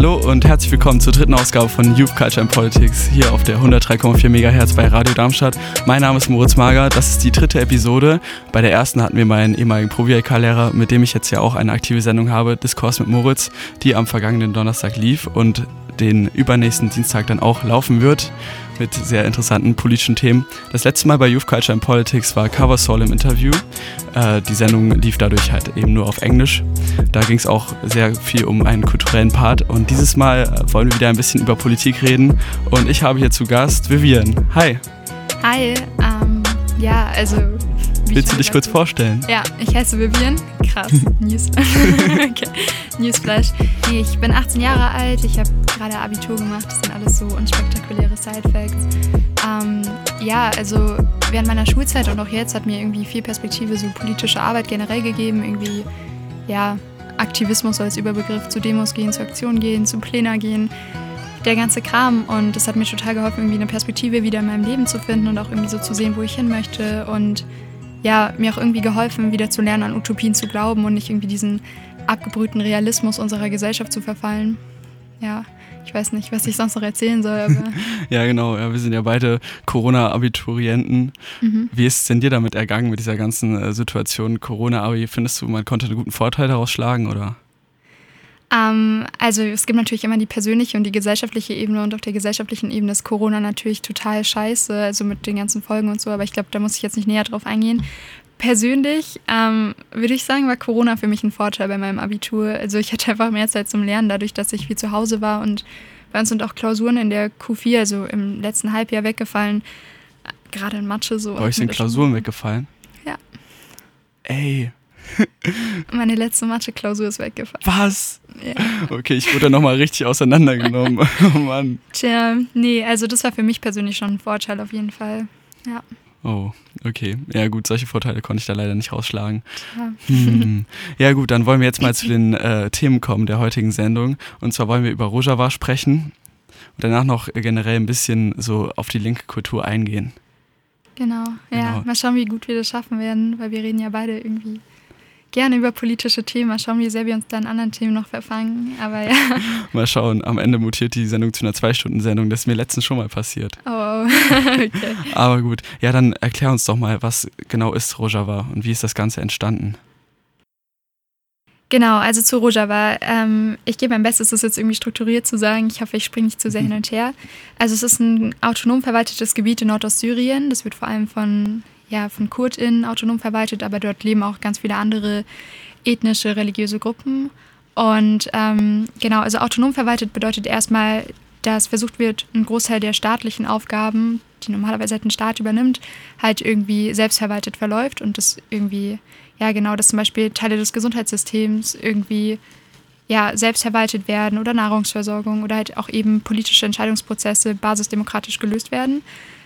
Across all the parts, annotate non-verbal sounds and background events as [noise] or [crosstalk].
Hallo und herzlich willkommen zur dritten Ausgabe von Youth Culture and Politics hier auf der 103,4 MHz bei Radio Darmstadt. Mein Name ist Moritz Mager, das ist die dritte Episode. Bei der ersten hatten wir meinen ehemaligen Pro-VK-Lehrer, mit dem ich jetzt ja auch eine aktive Sendung habe, Diskurs mit Moritz, die am vergangenen Donnerstag lief und den übernächsten Dienstag dann auch laufen wird mit sehr interessanten politischen Themen. Das letzte Mal bei Youth Culture and Politics war Cover Soul im Interview. Äh, die Sendung lief dadurch halt eben nur auf Englisch. Da ging es auch sehr viel um einen kulturellen Part. Und dieses Mal äh, wollen wir wieder ein bisschen über Politik reden. Und ich habe hier zu Gast Vivian. Hi. Hi. Ähm, ja, also Willst du dich kurz vorstellen? Ja, ich heiße Vivian. Krass. [laughs] News. [laughs] okay. Newsflash. Nee, ich bin 18 Jahre alt. Ich habe gerade Abitur gemacht. Das sind alles so unspektakuläre Side-Facts. Ähm, ja, also während meiner Schulzeit und auch jetzt hat mir irgendwie viel Perspektive so politische Arbeit generell gegeben. Irgendwie, ja, Aktivismus als Überbegriff, zu Demos gehen, zu Aktionen gehen, zu Plänen gehen der ganze Kram. Und das hat mir total geholfen, irgendwie eine Perspektive wieder in meinem Leben zu finden und auch irgendwie so zu sehen, wo ich hin möchte. Und ja, mir auch irgendwie geholfen, wieder zu lernen, an Utopien zu glauben und nicht irgendwie diesen abgebrühten Realismus unserer Gesellschaft zu verfallen. Ja, ich weiß nicht, was ich sonst noch erzählen soll. [laughs] ja, genau. Ja, wir sind ja beide Corona-Abiturienten. Mhm. Wie ist es denn dir damit ergangen, mit dieser ganzen äh, Situation Corona-Abi? Findest du, man konnte einen guten Vorteil daraus schlagen, oder? Ähm, also es gibt natürlich immer die persönliche und die gesellschaftliche Ebene und auf der gesellschaftlichen Ebene ist Corona natürlich total scheiße, also mit den ganzen Folgen und so, aber ich glaube, da muss ich jetzt nicht näher drauf eingehen. Persönlich ähm, würde ich sagen, war Corona für mich ein Vorteil bei meinem Abitur. Also ich hatte einfach mehr Zeit zum Lernen, dadurch, dass ich viel zu Hause war und bei uns sind auch Klausuren in der Q4, also im letzten Halbjahr weggefallen. Gerade in Mathe so. Bei euch sind Klausuren weggefallen? Ja. Ey, [laughs] Meine letzte Mathe-Klausur ist weggefallen. Was? Ja. Okay, ich wurde nochmal richtig auseinandergenommen. oh Mann. Tja, nee, also das war für mich persönlich schon ein Vorteil auf jeden Fall. Ja. Oh, okay. Ja gut, solche Vorteile konnte ich da leider nicht rausschlagen. Ja, hm. ja gut, dann wollen wir jetzt mal [laughs] zu den äh, Themen kommen der heutigen Sendung. Und zwar wollen wir über Rojava sprechen und danach noch generell ein bisschen so auf die linke Kultur eingehen. Genau, ja. Genau. Mal schauen, wie gut wir das schaffen werden, weil wir reden ja beide irgendwie gerne über politische Themen. Mal schauen, wie sehr wir uns da in anderen Themen noch verfangen. Aber ja. [laughs] Mal schauen, am Ende mutiert die Sendung zu einer Zwei-Stunden-Sendung. Das ist mir letztens schon mal passiert. Oh, [laughs] okay. Aber gut. Ja, dann erklär uns doch mal, was genau ist Rojava und wie ist das Ganze entstanden? Genau, also zu Rojava. Ähm, ich gebe mein Bestes, das jetzt irgendwie strukturiert zu sagen. Ich hoffe, ich springe nicht zu sehr mhm. hin und her. Also es ist ein autonom verwaltetes Gebiet in Nordostsyrien. Das wird vor allem von ja, von KurdInnen autonom verwaltet, aber dort leben auch ganz viele andere ethnische, religiöse Gruppen. Und ähm, genau, also autonom verwaltet bedeutet erstmal, dass versucht wird, einen Großteil der staatlichen Aufgaben, die normalerweise halt ein Staat übernimmt, halt irgendwie selbstverwaltet verläuft und das irgendwie, ja genau, dass zum Beispiel Teile des Gesundheitssystems irgendwie ja, selbst verwaltet werden oder Nahrungsversorgung oder halt auch eben politische Entscheidungsprozesse basisdemokratisch gelöst werden.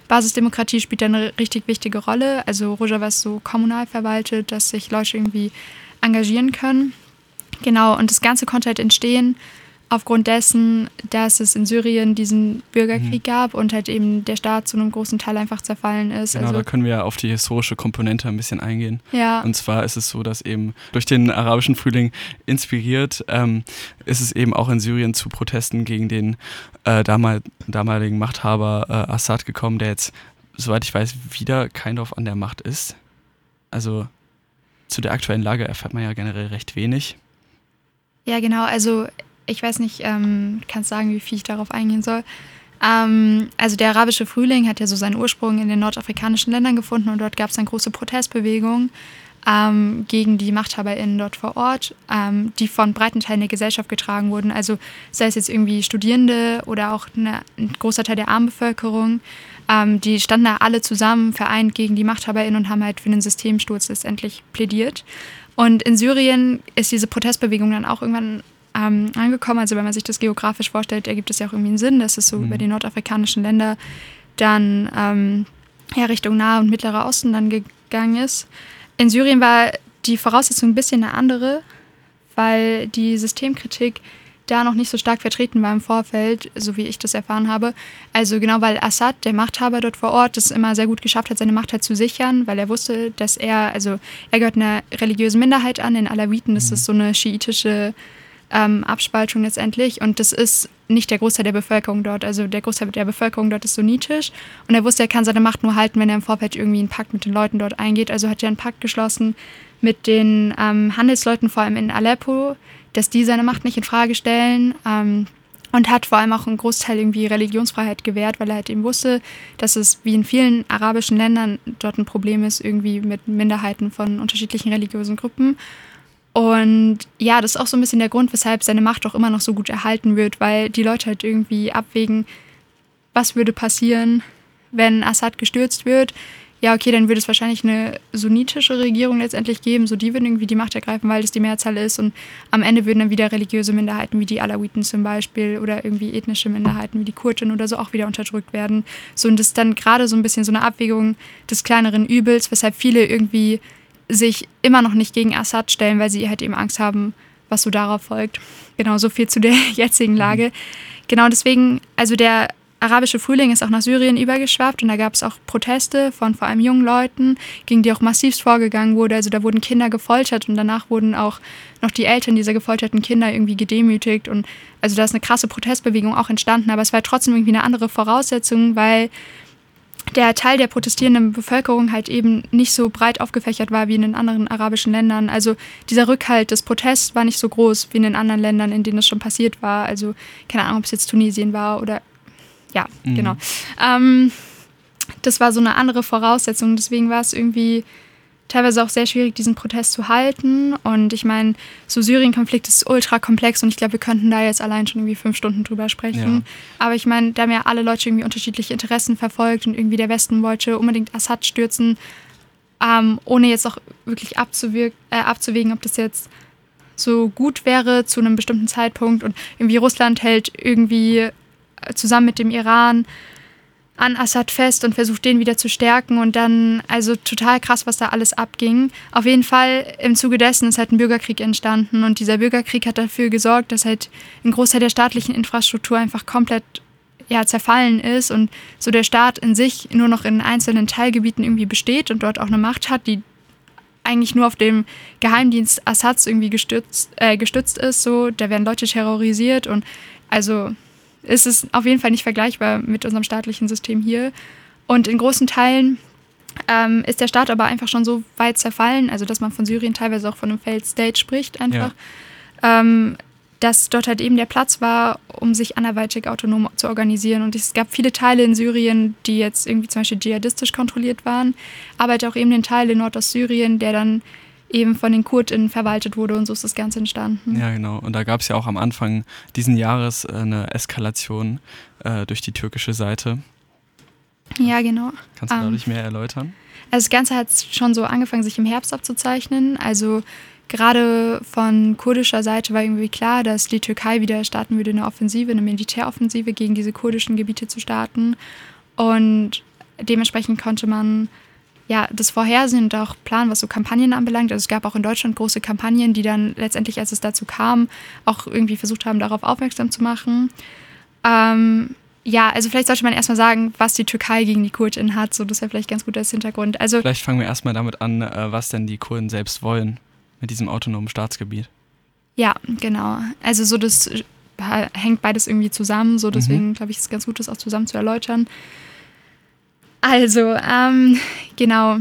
Basisdemokratie spielt da eine richtig wichtige Rolle. Also Rojava ist so kommunal verwaltet, dass sich Leute irgendwie engagieren können. Genau, und das Ganze konnte halt entstehen aufgrund dessen, dass es in Syrien diesen Bürgerkrieg mhm. gab und halt eben der Staat zu einem großen Teil einfach zerfallen ist. Genau, also, da können wir ja auf die historische Komponente ein bisschen eingehen. Ja. Und zwar ist es so, dass eben durch den arabischen Frühling inspiriert, ähm, ist es eben auch in Syrien zu Protesten gegen den äh, damal damaligen Machthaber äh, Assad gekommen, der jetzt, soweit ich weiß, wieder kein Dorf an der Macht ist. Also zu der aktuellen Lage erfährt man ja generell recht wenig. Ja, genau. Also ich weiß nicht, ähm, kannst sagen, wie viel ich darauf eingehen soll. Ähm, also der arabische Frühling hat ja so seinen Ursprung in den nordafrikanischen Ländern gefunden und dort gab es dann große Protestbewegungen ähm, gegen die MachthaberInnen dort vor Ort, ähm, die von breiten Teilen der Gesellschaft getragen wurden. Also sei es jetzt irgendwie Studierende oder auch eine, ein großer Teil der Armenbevölkerung. Ähm, die standen da alle zusammen, vereint gegen die MachthaberInnen und haben halt für den Systemsturz letztendlich plädiert. Und in Syrien ist diese Protestbewegung dann auch irgendwann ähm, angekommen. Also wenn man sich das geografisch vorstellt, ergibt es ja auch irgendwie einen Sinn, dass es so mhm. über die nordafrikanischen Länder dann ähm, ja, Richtung Nahe und Mittlerer Osten dann gegangen ist. In Syrien war die Voraussetzung ein bisschen eine andere, weil die Systemkritik da noch nicht so stark vertreten war im Vorfeld, so wie ich das erfahren habe. Also genau, weil Assad, der Machthaber dort vor Ort, es immer sehr gut geschafft hat, seine Macht halt zu sichern, weil er wusste, dass er, also er gehört einer religiösen Minderheit an, den Alawiten, das mhm. ist so eine schiitische ähm, Abspaltung letztendlich. Und das ist nicht der Großteil der Bevölkerung dort. Also der Großteil der Bevölkerung dort ist sunnitisch. Und er wusste, er kann seine Macht nur halten, wenn er im Vorfeld irgendwie einen Pakt mit den Leuten dort eingeht. Also hat er einen Pakt geschlossen mit den ähm, Handelsleuten, vor allem in Aleppo, dass die seine Macht nicht in Frage stellen. Ähm, und hat vor allem auch einen Großteil irgendwie Religionsfreiheit gewährt, weil er halt eben wusste, dass es wie in vielen arabischen Ländern dort ein Problem ist, irgendwie mit Minderheiten von unterschiedlichen religiösen Gruppen. Und ja, das ist auch so ein bisschen der Grund, weshalb seine Macht auch immer noch so gut erhalten wird, weil die Leute halt irgendwie abwägen, was würde passieren, wenn Assad gestürzt wird ja, okay, dann würde es wahrscheinlich eine sunnitische Regierung letztendlich geben, so die würden irgendwie die Macht ergreifen, weil das die Mehrzahl ist und am Ende würden dann wieder religiöse Minderheiten wie die Alawiten zum Beispiel oder irgendwie ethnische Minderheiten wie die Kurden oder so auch wieder unterdrückt werden. So und das ist dann gerade so ein bisschen so eine Abwägung des kleineren Übels, weshalb viele irgendwie sich immer noch nicht gegen Assad stellen, weil sie halt eben Angst haben, was so darauf folgt. Genau, so viel zu der [laughs] jetzigen Lage. Genau deswegen, also der arabische Frühling ist auch nach Syrien übergeschwappt und da gab es auch Proteste von vor allem jungen Leuten, gegen die auch massivst vorgegangen wurde. Also da wurden Kinder gefoltert und danach wurden auch noch die Eltern dieser gefolterten Kinder irgendwie gedemütigt und also da ist eine krasse Protestbewegung auch entstanden, aber es war trotzdem irgendwie eine andere Voraussetzung, weil der Teil der protestierenden Bevölkerung halt eben nicht so breit aufgefächert war wie in den anderen arabischen Ländern. Also dieser Rückhalt des Protests war nicht so groß wie in den anderen Ländern, in denen es schon passiert war. Also keine Ahnung, ob es jetzt Tunesien war oder ja, mhm. genau. Ähm, das war so eine andere Voraussetzung. Deswegen war es irgendwie teilweise auch sehr schwierig, diesen Protest zu halten. Und ich meine, so Syrien-Konflikt ist ultra komplex und ich glaube, wir könnten da jetzt allein schon irgendwie fünf Stunden drüber sprechen. Ja. Aber ich meine, da haben ja alle Leute irgendwie unterschiedliche Interessen verfolgt und irgendwie der Westen wollte unbedingt Assad stürzen, ähm, ohne jetzt auch wirklich äh, abzuwägen, ob das jetzt so gut wäre zu einem bestimmten Zeitpunkt. Und irgendwie Russland hält irgendwie zusammen mit dem Iran an Assad fest und versucht, den wieder zu stärken. Und dann, also total krass, was da alles abging. Auf jeden Fall im Zuge dessen ist halt ein Bürgerkrieg entstanden. Und dieser Bürgerkrieg hat dafür gesorgt, dass halt ein Großteil der staatlichen Infrastruktur einfach komplett ja, zerfallen ist und so der Staat in sich nur noch in einzelnen Teilgebieten irgendwie besteht und dort auch eine Macht hat, die eigentlich nur auf dem Geheimdienst Assads irgendwie gestützt, äh, gestützt ist. So, da werden Leute terrorisiert und also ist es auf jeden Fall nicht vergleichbar mit unserem staatlichen System hier. Und in großen Teilen ähm, ist der Staat aber einfach schon so weit zerfallen, also dass man von Syrien teilweise auch von einem Failed State spricht, einfach, ja. ähm, dass dort halt eben der Platz war, um sich anderweitig autonom zu organisieren. Und es gab viele Teile in Syrien, die jetzt irgendwie zum Beispiel dschihadistisch kontrolliert waren, aber halt auch eben den Teil in Nordostsyrien, der dann eben von den Kurdinnen verwaltet wurde und so ist das Ganze entstanden. Ja, genau. Und da gab es ja auch am Anfang diesen Jahres äh, eine Eskalation äh, durch die türkische Seite. Ja, genau. Kannst du dadurch um, mehr erläutern? Also das Ganze hat schon so angefangen, sich im Herbst abzuzeichnen. Also gerade von kurdischer Seite war irgendwie klar, dass die Türkei wieder starten würde, eine Offensive, eine Militäroffensive gegen diese kurdischen Gebiete zu starten. Und dementsprechend konnte man ja, das Vorhersehen und auch planen, was so Kampagnen anbelangt. Also es gab auch in Deutschland große Kampagnen, die dann letztendlich, als es dazu kam, auch irgendwie versucht haben, darauf aufmerksam zu machen. Ähm, ja, also vielleicht sollte man erstmal sagen, was die Türkei gegen die Kurden hat. So, das wäre vielleicht ganz gut als Hintergrund. Also, vielleicht fangen wir erstmal damit an, äh, was denn die Kurden selbst wollen mit diesem autonomen Staatsgebiet. Ja, genau. Also so das äh, hängt beides irgendwie zusammen. So deswegen mhm. glaube ich, ist es ganz gut, das auch zusammen zu erläutern. Also, ähm, genau.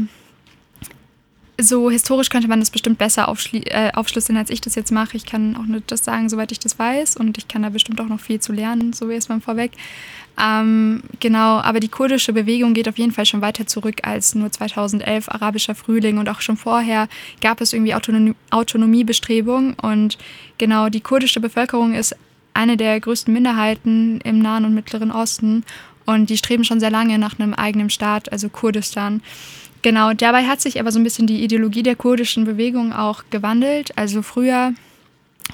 So historisch könnte man das bestimmt besser äh, aufschlüsseln, als ich das jetzt mache. Ich kann auch nur das sagen, soweit ich das weiß. Und ich kann da bestimmt auch noch viel zu lernen, so wie es mal vorweg. Ähm, genau, aber die kurdische Bewegung geht auf jeden Fall schon weiter zurück als nur 2011 arabischer Frühling und auch schon vorher gab es irgendwie Autonom Autonomiebestrebungen und genau die kurdische Bevölkerung ist eine der größten Minderheiten im Nahen und Mittleren Osten und die streben schon sehr lange nach einem eigenen Staat, also Kurdistan. Genau, dabei hat sich aber so ein bisschen die Ideologie der kurdischen Bewegung auch gewandelt. Also früher,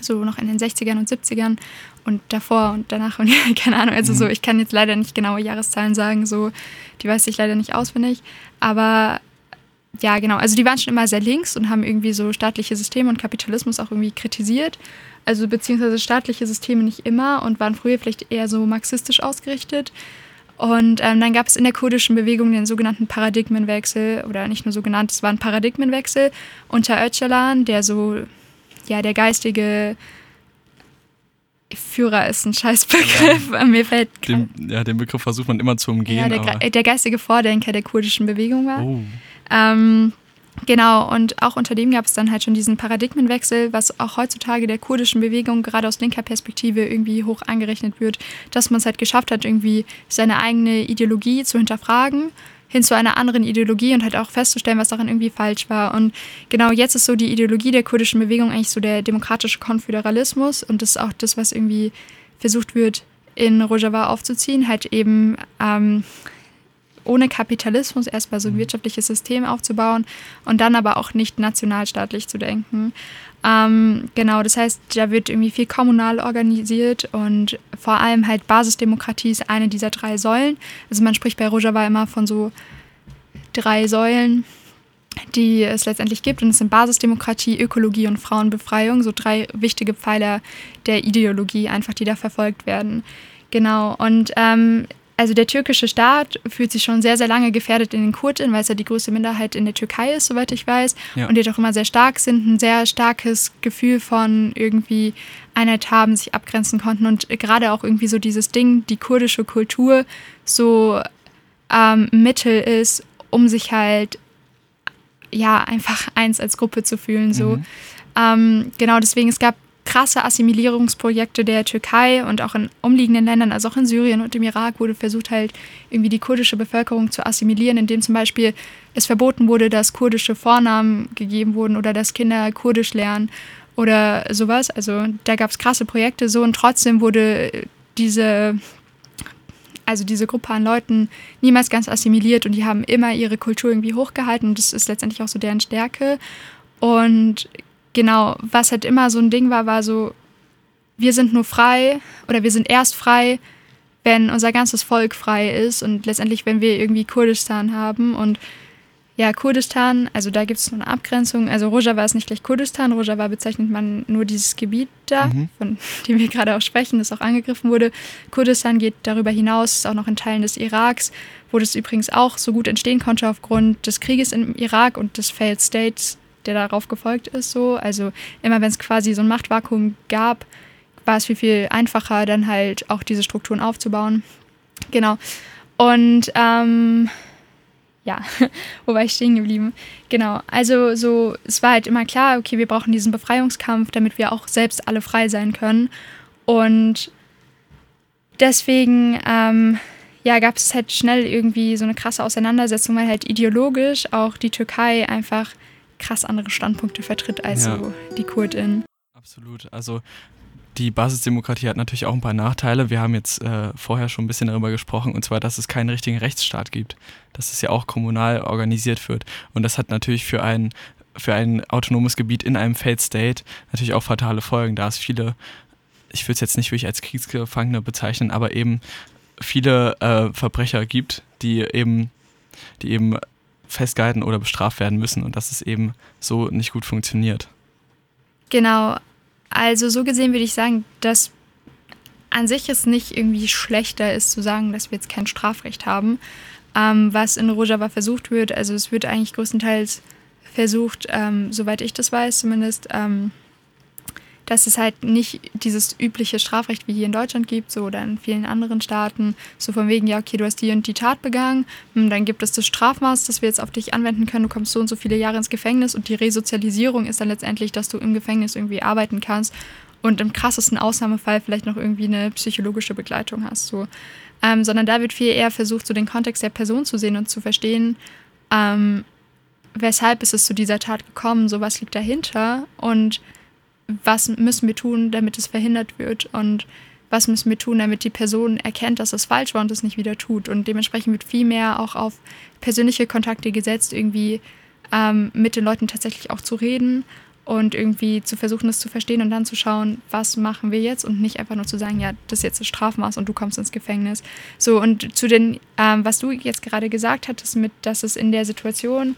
so noch in den 60ern und 70ern und davor und danach und [laughs] keine Ahnung, also so, mhm. ich kann jetzt leider nicht genaue Jahreszahlen sagen, so, die weiß ich leider nicht auswendig, aber ja, genau, also die waren schon immer sehr links und haben irgendwie so staatliche Systeme und Kapitalismus auch irgendwie kritisiert, also beziehungsweise staatliche Systeme nicht immer und waren früher vielleicht eher so marxistisch ausgerichtet. Und ähm, dann gab es in der kurdischen Bewegung den sogenannten Paradigmenwechsel, oder nicht nur so genannt, es war ein Paradigmenwechsel unter Öcalan, der so, ja, der geistige Führer ist ein Scheißbegriff. Ja. Mir fällt den, ja, den Begriff versucht man immer zu umgehen. Ja, der, der geistige Vordenker der kurdischen Bewegung war. Oh. Ähm, Genau, und auch unter dem gab es dann halt schon diesen Paradigmenwechsel, was auch heutzutage der kurdischen Bewegung gerade aus linker Perspektive irgendwie hoch angerechnet wird, dass man es halt geschafft hat, irgendwie seine eigene Ideologie zu hinterfragen hin zu einer anderen Ideologie und halt auch festzustellen, was daran irgendwie falsch war. Und genau jetzt ist so die Ideologie der kurdischen Bewegung eigentlich so der demokratische Konföderalismus und das ist auch das, was irgendwie versucht wird, in Rojava aufzuziehen, halt eben ähm, ohne Kapitalismus erstmal so ein mhm. wirtschaftliches System aufzubauen und dann aber auch nicht nationalstaatlich zu denken. Ähm, genau, das heißt, da wird irgendwie viel kommunal organisiert und vor allem halt Basisdemokratie ist eine dieser drei Säulen. Also man spricht bei Rojava immer von so drei Säulen, die es letztendlich gibt. Und es sind Basisdemokratie, Ökologie und Frauenbefreiung, so drei wichtige Pfeiler der Ideologie einfach, die da verfolgt werden. Genau, und ähm, also der türkische Staat fühlt sich schon sehr, sehr lange gefährdet in den Kurden, weil es ja die größte Minderheit in der Türkei ist, soweit ich weiß. Ja. Und die doch immer sehr stark sind, ein sehr starkes Gefühl von irgendwie Einheit haben, sich abgrenzen konnten. Und gerade auch irgendwie so dieses Ding, die kurdische Kultur so ähm, Mittel ist, um sich halt ja einfach eins als Gruppe zu fühlen. So. Mhm. Ähm, genau, deswegen, es gab krasse Assimilierungsprojekte der Türkei und auch in umliegenden Ländern, also auch in Syrien und im Irak, wurde versucht, halt irgendwie die kurdische Bevölkerung zu assimilieren, indem zum Beispiel es verboten wurde, dass kurdische Vornamen gegeben wurden oder dass Kinder Kurdisch lernen oder sowas. Also da gab es krasse Projekte so und trotzdem wurde diese also diese Gruppe an Leuten niemals ganz assimiliert und die haben immer ihre Kultur irgendwie hochgehalten und das ist letztendlich auch so deren Stärke. Und genau, was halt immer so ein Ding war, war so, wir sind nur frei oder wir sind erst frei, wenn unser ganzes Volk frei ist und letztendlich, wenn wir irgendwie Kurdistan haben und ja, Kurdistan, also da gibt es nur eine Abgrenzung. Also Rojava ist nicht gleich Kurdistan. Rojava bezeichnet man nur dieses Gebiet da, mhm. von [laughs] dem wir gerade auch sprechen, das auch angegriffen wurde. Kurdistan geht darüber hinaus, ist auch noch in Teilen des Iraks, wo das übrigens auch so gut entstehen konnte aufgrund des Krieges im Irak und des Failed States der darauf gefolgt ist. So. Also immer wenn es quasi so ein Machtvakuum gab, war es viel, viel einfacher, dann halt auch diese Strukturen aufzubauen. Genau. Und ähm, ja, [laughs] wo war ich stehen geblieben? Genau, also so, es war halt immer klar, okay, wir brauchen diesen Befreiungskampf, damit wir auch selbst alle frei sein können. Und deswegen, ähm, ja, gab es halt schnell irgendwie so eine krasse Auseinandersetzung, weil halt ideologisch auch die Türkei einfach krass andere Standpunkte vertritt als ja. so die Kurdin. Absolut. Also die Basisdemokratie hat natürlich auch ein paar Nachteile. Wir haben jetzt äh, vorher schon ein bisschen darüber gesprochen, und zwar, dass es keinen richtigen Rechtsstaat gibt, dass es ja auch kommunal organisiert wird. Und das hat natürlich für ein, für ein autonomes Gebiet in einem Failed State natürlich auch fatale Folgen, da es viele, ich würde es jetzt nicht wirklich als Kriegsgefangene bezeichnen, aber eben viele äh, Verbrecher gibt, die eben, die eben festgehalten oder bestraft werden müssen und dass es eben so nicht gut funktioniert. Genau. Also so gesehen würde ich sagen, dass an sich es nicht irgendwie schlechter ist zu sagen, dass wir jetzt kein Strafrecht haben, ähm, was in Rojava versucht wird. Also es wird eigentlich größtenteils versucht, ähm, soweit ich das weiß zumindest, ähm, dass es halt nicht dieses übliche Strafrecht wie hier in Deutschland gibt, so oder in vielen anderen Staaten, so von wegen, ja, okay, du hast die und die Tat begangen, hm, dann gibt es das Strafmaß, das wir jetzt auf dich anwenden können, du kommst so und so viele Jahre ins Gefängnis und die Resozialisierung ist dann letztendlich, dass du im Gefängnis irgendwie arbeiten kannst und im krassesten Ausnahmefall vielleicht noch irgendwie eine psychologische Begleitung hast, so. Ähm, sondern da wird viel eher versucht, so den Kontext der Person zu sehen und zu verstehen, ähm, weshalb ist es zu dieser Tat gekommen, so was liegt dahinter und was müssen wir tun, damit es verhindert wird und was müssen wir tun, damit die Person erkennt, dass es falsch war und es nicht wieder tut. Und dementsprechend wird viel mehr auch auf persönliche Kontakte gesetzt, irgendwie ähm, mit den Leuten tatsächlich auch zu reden und irgendwie zu versuchen, das zu verstehen und dann zu schauen, was machen wir jetzt und nicht einfach nur zu sagen, ja, das ist jetzt das Strafmaß und du kommst ins Gefängnis. So, und zu den, ähm, was du jetzt gerade gesagt hattest, mit, dass es in der Situation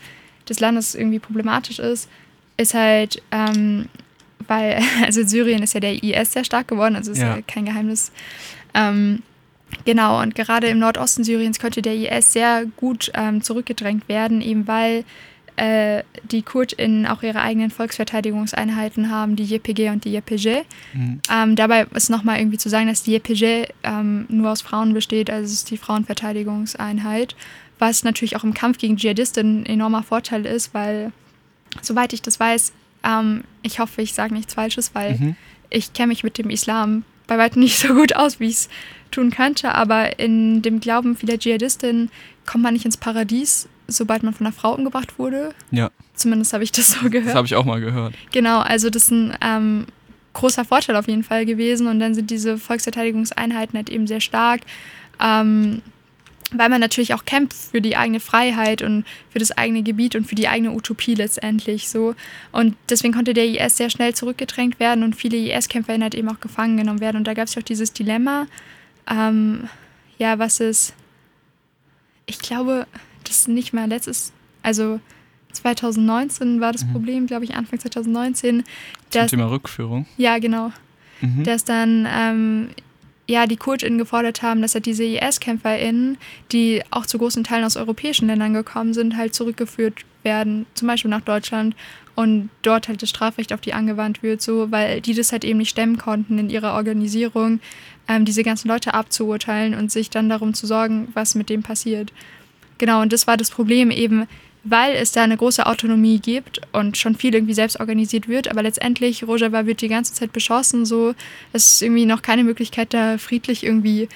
des Landes irgendwie problematisch ist, ist halt, ähm, weil, [laughs] also in Syrien ist ja der IS sehr stark geworden, also ist ja, ja kein Geheimnis. Ähm, genau, und gerade im Nordosten Syriens könnte der IS sehr gut ähm, zurückgedrängt werden, eben weil äh, die KurdInnen auch ihre eigenen Volksverteidigungseinheiten haben, die JPG und die JPG. Mhm. Ähm, dabei ist nochmal irgendwie zu sagen, dass die JPG ähm, nur aus Frauen besteht, also es ist die Frauenverteidigungseinheit, was natürlich auch im Kampf gegen Dschihadisten ein enormer Vorteil ist, weil, soweit ich das weiß, ähm, ich hoffe, ich sage nichts Falsches, weil mhm. ich kenne mich mit dem Islam bei weitem nicht so gut aus, wie ich es tun könnte, aber in dem Glauben vieler Dschihadistinnen kommt man nicht ins Paradies, sobald man von einer Frau umgebracht wurde. Ja. Zumindest habe ich das so gehört. Das habe ich auch mal gehört. Genau, also das ist ein ähm, großer Vorteil auf jeden Fall gewesen und dann sind diese Volksverteidigungseinheiten halt eben sehr stark. Ähm, weil man natürlich auch kämpft für die eigene Freiheit und für das eigene Gebiet und für die eigene Utopie letztendlich so. Und deswegen konnte der IS sehr schnell zurückgedrängt werden und viele IS-Kämpfer halt eben auch gefangen genommen werden. Und da gab es ja auch dieses Dilemma, ähm, ja, was ist, ich glaube, das ist nicht mal letztes, also 2019 war das mhm. Problem, glaube ich, Anfang 2019. Zum Thema Rückführung? Ja, genau. Mhm. Dass dann ähm, ja, die KurdInnen gefordert haben, dass halt diese IS-KämpferInnen, die auch zu großen Teilen aus europäischen Ländern gekommen sind, halt zurückgeführt werden, zum Beispiel nach Deutschland und dort halt das Strafrecht auf die angewandt wird, so, weil die das halt eben nicht stemmen konnten in ihrer Organisierung, ähm, diese ganzen Leute abzuurteilen und sich dann darum zu sorgen, was mit dem passiert. Genau, und das war das Problem eben, weil es da eine große Autonomie gibt und schon viel irgendwie selbst organisiert wird. Aber letztendlich, Rojava wird die ganze Zeit beschossen, so. Es ist irgendwie noch keine Möglichkeit, da friedlich irgendwie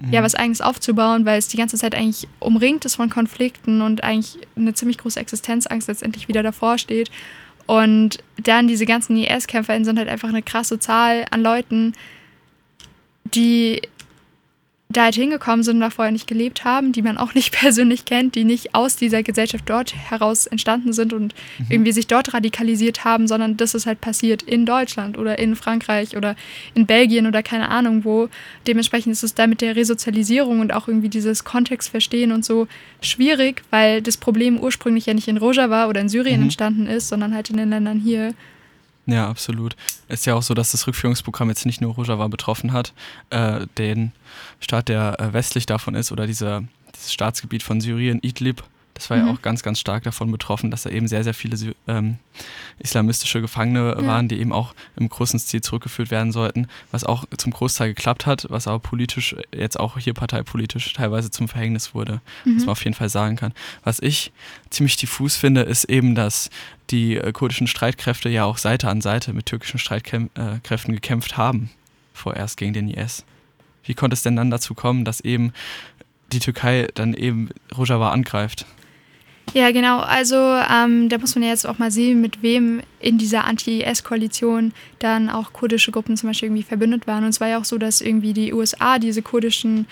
mhm. ja, was Eigenes aufzubauen, weil es die ganze Zeit eigentlich umringt ist von Konflikten und eigentlich eine ziemlich große Existenzangst letztendlich wieder davor steht. Und dann diese ganzen IS-KämpferInnen sind halt einfach eine krasse Zahl an Leuten, die da halt hingekommen sind und da vorher nicht gelebt haben, die man auch nicht [laughs] persönlich kennt, die nicht aus dieser Gesellschaft dort heraus entstanden sind und mhm. irgendwie sich dort radikalisiert haben, sondern das ist halt passiert in Deutschland oder in Frankreich oder in Belgien oder keine Ahnung wo. Dementsprechend ist es da mit der Resozialisierung und auch irgendwie dieses Kontextverstehen und so schwierig, weil das Problem ursprünglich ja nicht in Rojava oder in Syrien mhm. entstanden ist, sondern halt in den Ländern hier. Ja, absolut. Ist ja auch so, dass das Rückführungsprogramm jetzt nicht nur Rojava betroffen hat, äh, den Staat, der äh, westlich davon ist, oder dieser, dieses Staatsgebiet von Syrien, Idlib, das war mhm. ja auch ganz, ganz stark davon betroffen, dass da eben sehr, sehr viele ähm, islamistische Gefangene ja. waren, die eben auch im großen Stil zurückgeführt werden sollten, was auch zum Großteil geklappt hat, was aber politisch, jetzt auch hier parteipolitisch teilweise zum Verhängnis wurde, mhm. was man auf jeden Fall sagen kann. Was ich ziemlich diffus finde, ist eben, dass die äh, kurdischen Streitkräfte ja auch Seite an Seite mit türkischen Streitkräften äh, gekämpft haben, vorerst gegen den IS. Wie konnte es denn dann dazu kommen, dass eben die Türkei dann eben Rojava angreift? Ja, genau. Also ähm, da muss man ja jetzt auch mal sehen, mit wem in dieser Anti-IS-Koalition dann auch kurdische Gruppen zum Beispiel irgendwie verbündet waren. Und es war ja auch so, dass irgendwie die USA diese kurdischen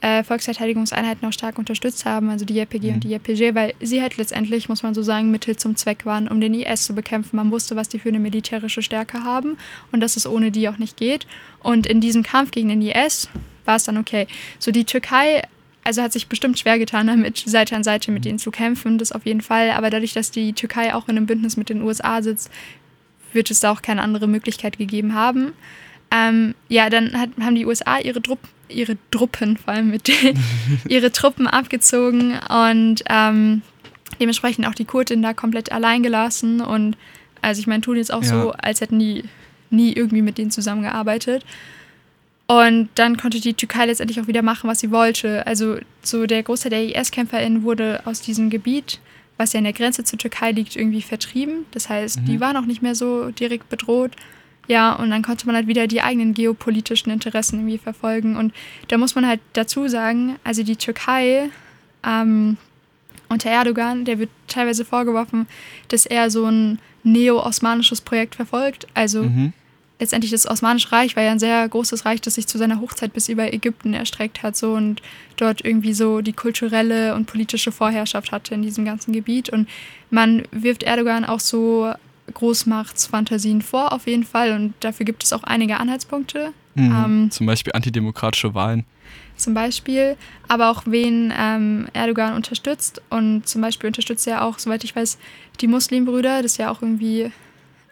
äh, Volksverteidigungseinheiten auch stark unterstützt haben, also die JPG mhm. und die JPG, weil sie halt letztendlich, muss man so sagen, Mittel zum Zweck waren, um den IS zu bekämpfen. Man wusste, was die für eine militärische Stärke haben und dass es ohne die auch nicht geht. Und in diesem Kampf gegen den IS war es dann okay. So die Türkei also hat sich bestimmt schwer getan, damit Seite an Seite mit ihnen zu kämpfen, das auf jeden Fall. Aber dadurch, dass die Türkei auch in einem Bündnis mit den USA sitzt, wird es da auch keine andere Möglichkeit gegeben haben. Ähm, ja, dann hat, haben die USA ihre, Drupp, ihre Truppen, vor allem mit den, [laughs] [laughs] ihre Truppen abgezogen und ähm, dementsprechend auch die Kurden da komplett allein gelassen. Und also ich meine, tun jetzt auch ja. so, als hätten die nie irgendwie mit denen zusammengearbeitet. Und dann konnte die Türkei letztendlich auch wieder machen, was sie wollte. Also so der Großteil der IS-KämpferInnen wurde aus diesem Gebiet, was ja an der Grenze zur Türkei liegt, irgendwie vertrieben. Das heißt, mhm. die waren auch nicht mehr so direkt bedroht. Ja, und dann konnte man halt wieder die eigenen geopolitischen Interessen irgendwie verfolgen. Und da muss man halt dazu sagen, also die Türkei ähm, unter Erdogan, der wird teilweise vorgeworfen, dass er so ein neo-osmanisches Projekt verfolgt. Also mhm letztendlich das Osmanische Reich war ja ein sehr großes Reich, das sich zu seiner Hochzeit bis über Ägypten erstreckt hat so und dort irgendwie so die kulturelle und politische Vorherrschaft hatte in diesem ganzen Gebiet. Und man wirft Erdogan auch so Großmachtsfantasien vor, auf jeden Fall. Und dafür gibt es auch einige Anhaltspunkte. Mhm, ähm, zum Beispiel antidemokratische Wahlen. Zum Beispiel, aber auch wen ähm, Erdogan unterstützt. Und zum Beispiel unterstützt er auch, soweit ich weiß, die Muslimbrüder. Das ist ja auch irgendwie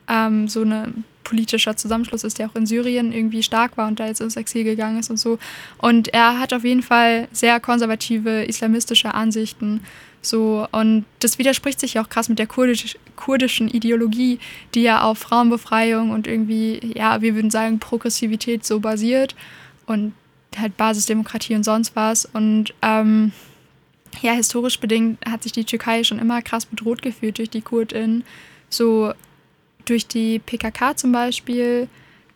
ähm, so eine politischer Zusammenschluss ist, der auch in Syrien irgendwie stark war und da jetzt ins Exil gegangen ist und so. Und er hat auf jeden Fall sehr konservative islamistische Ansichten. So, und das widerspricht sich ja auch krass mit der kurdisch, kurdischen Ideologie, die ja auf Frauenbefreiung und irgendwie, ja, wir würden sagen, Progressivität so basiert und halt Basisdemokratie und sonst was. Und ähm, ja, historisch bedingt hat sich die Türkei schon immer krass bedroht gefühlt durch die KurdInnen. So durch die PKK zum Beispiel,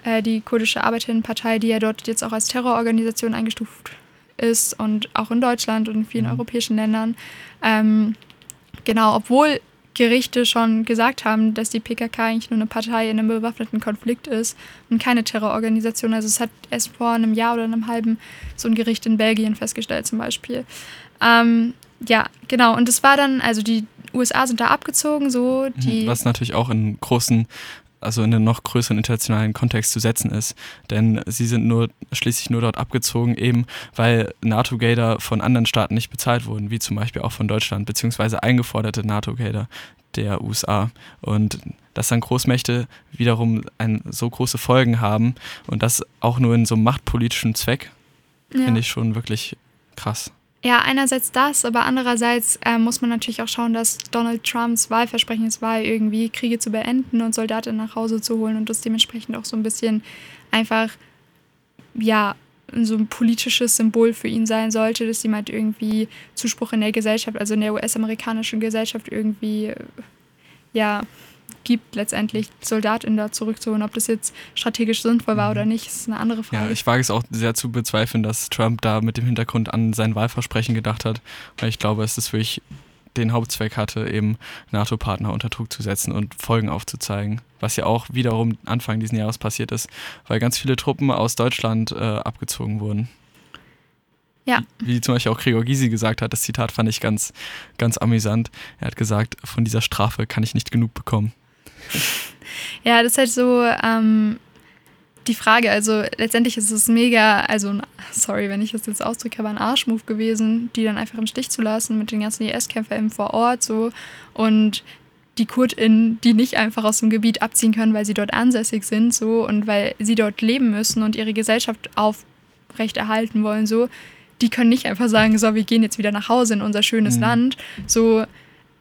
äh, die kurdische Arbeiterinnenpartei, die ja dort jetzt auch als Terrororganisation eingestuft ist und auch in Deutschland und in vielen mhm. europäischen Ländern. Ähm, genau, obwohl Gerichte schon gesagt haben, dass die PKK eigentlich nur eine Partei in einem bewaffneten Konflikt ist und keine Terrororganisation. Also es hat erst vor einem Jahr oder einem halben so ein Gericht in Belgien festgestellt zum Beispiel. Ähm, ja, genau. Und es war dann, also die USA sind da abgezogen, so mhm, die. Was natürlich auch in großen, also in einen noch größeren internationalen Kontext zu setzen ist. Denn sie sind nur schließlich nur dort abgezogen, eben weil NATO-Gelder von anderen Staaten nicht bezahlt wurden, wie zum Beispiel auch von Deutschland, beziehungsweise eingeforderte NATO-Gelder der USA. Und dass dann Großmächte wiederum ein, so große Folgen haben und das auch nur in so einem machtpolitischen Zweck, ja. finde ich schon wirklich krass. Ja, einerseits das, aber andererseits äh, muss man natürlich auch schauen, dass Donald Trumps Wahlversprechen es war, irgendwie Kriege zu beenden und Soldaten nach Hause zu holen und das dementsprechend auch so ein bisschen einfach, ja, so ein politisches Symbol für ihn sein sollte, dass ihm halt irgendwie Zuspruch in der Gesellschaft, also in der US-amerikanischen Gesellschaft irgendwie, ja, gibt, letztendlich Soldatinnen da zurückzuholen. Ob das jetzt strategisch sinnvoll war oder mhm. nicht, ist eine andere Frage. Ja, ich wage es auch sehr zu bezweifeln, dass Trump da mit dem Hintergrund an sein Wahlversprechen gedacht hat, weil ich glaube, es ist wirklich den Hauptzweck hatte, eben NATO-Partner unter Druck zu setzen und Folgen aufzuzeigen. Was ja auch wiederum Anfang dieses Jahres passiert ist, weil ganz viele Truppen aus Deutschland äh, abgezogen wurden. Ja. Wie zum Beispiel auch Gregor Gysi gesagt hat, das Zitat fand ich ganz, ganz amüsant. Er hat gesagt, von dieser Strafe kann ich nicht genug bekommen. Ja, das ist halt so ähm, die Frage. Also letztendlich ist es mega, also sorry, wenn ich das jetzt ausdrücke, aber ein Arschmove gewesen, die dann einfach im Stich zu lassen mit den ganzen IS-KämpferInnen vor Ort so und die KurdInnen, die nicht einfach aus dem Gebiet abziehen können, weil sie dort ansässig sind so und weil sie dort leben müssen und ihre Gesellschaft aufrechterhalten wollen so, die können nicht einfach sagen, so, wir gehen jetzt wieder nach Hause in unser schönes mhm. Land. So,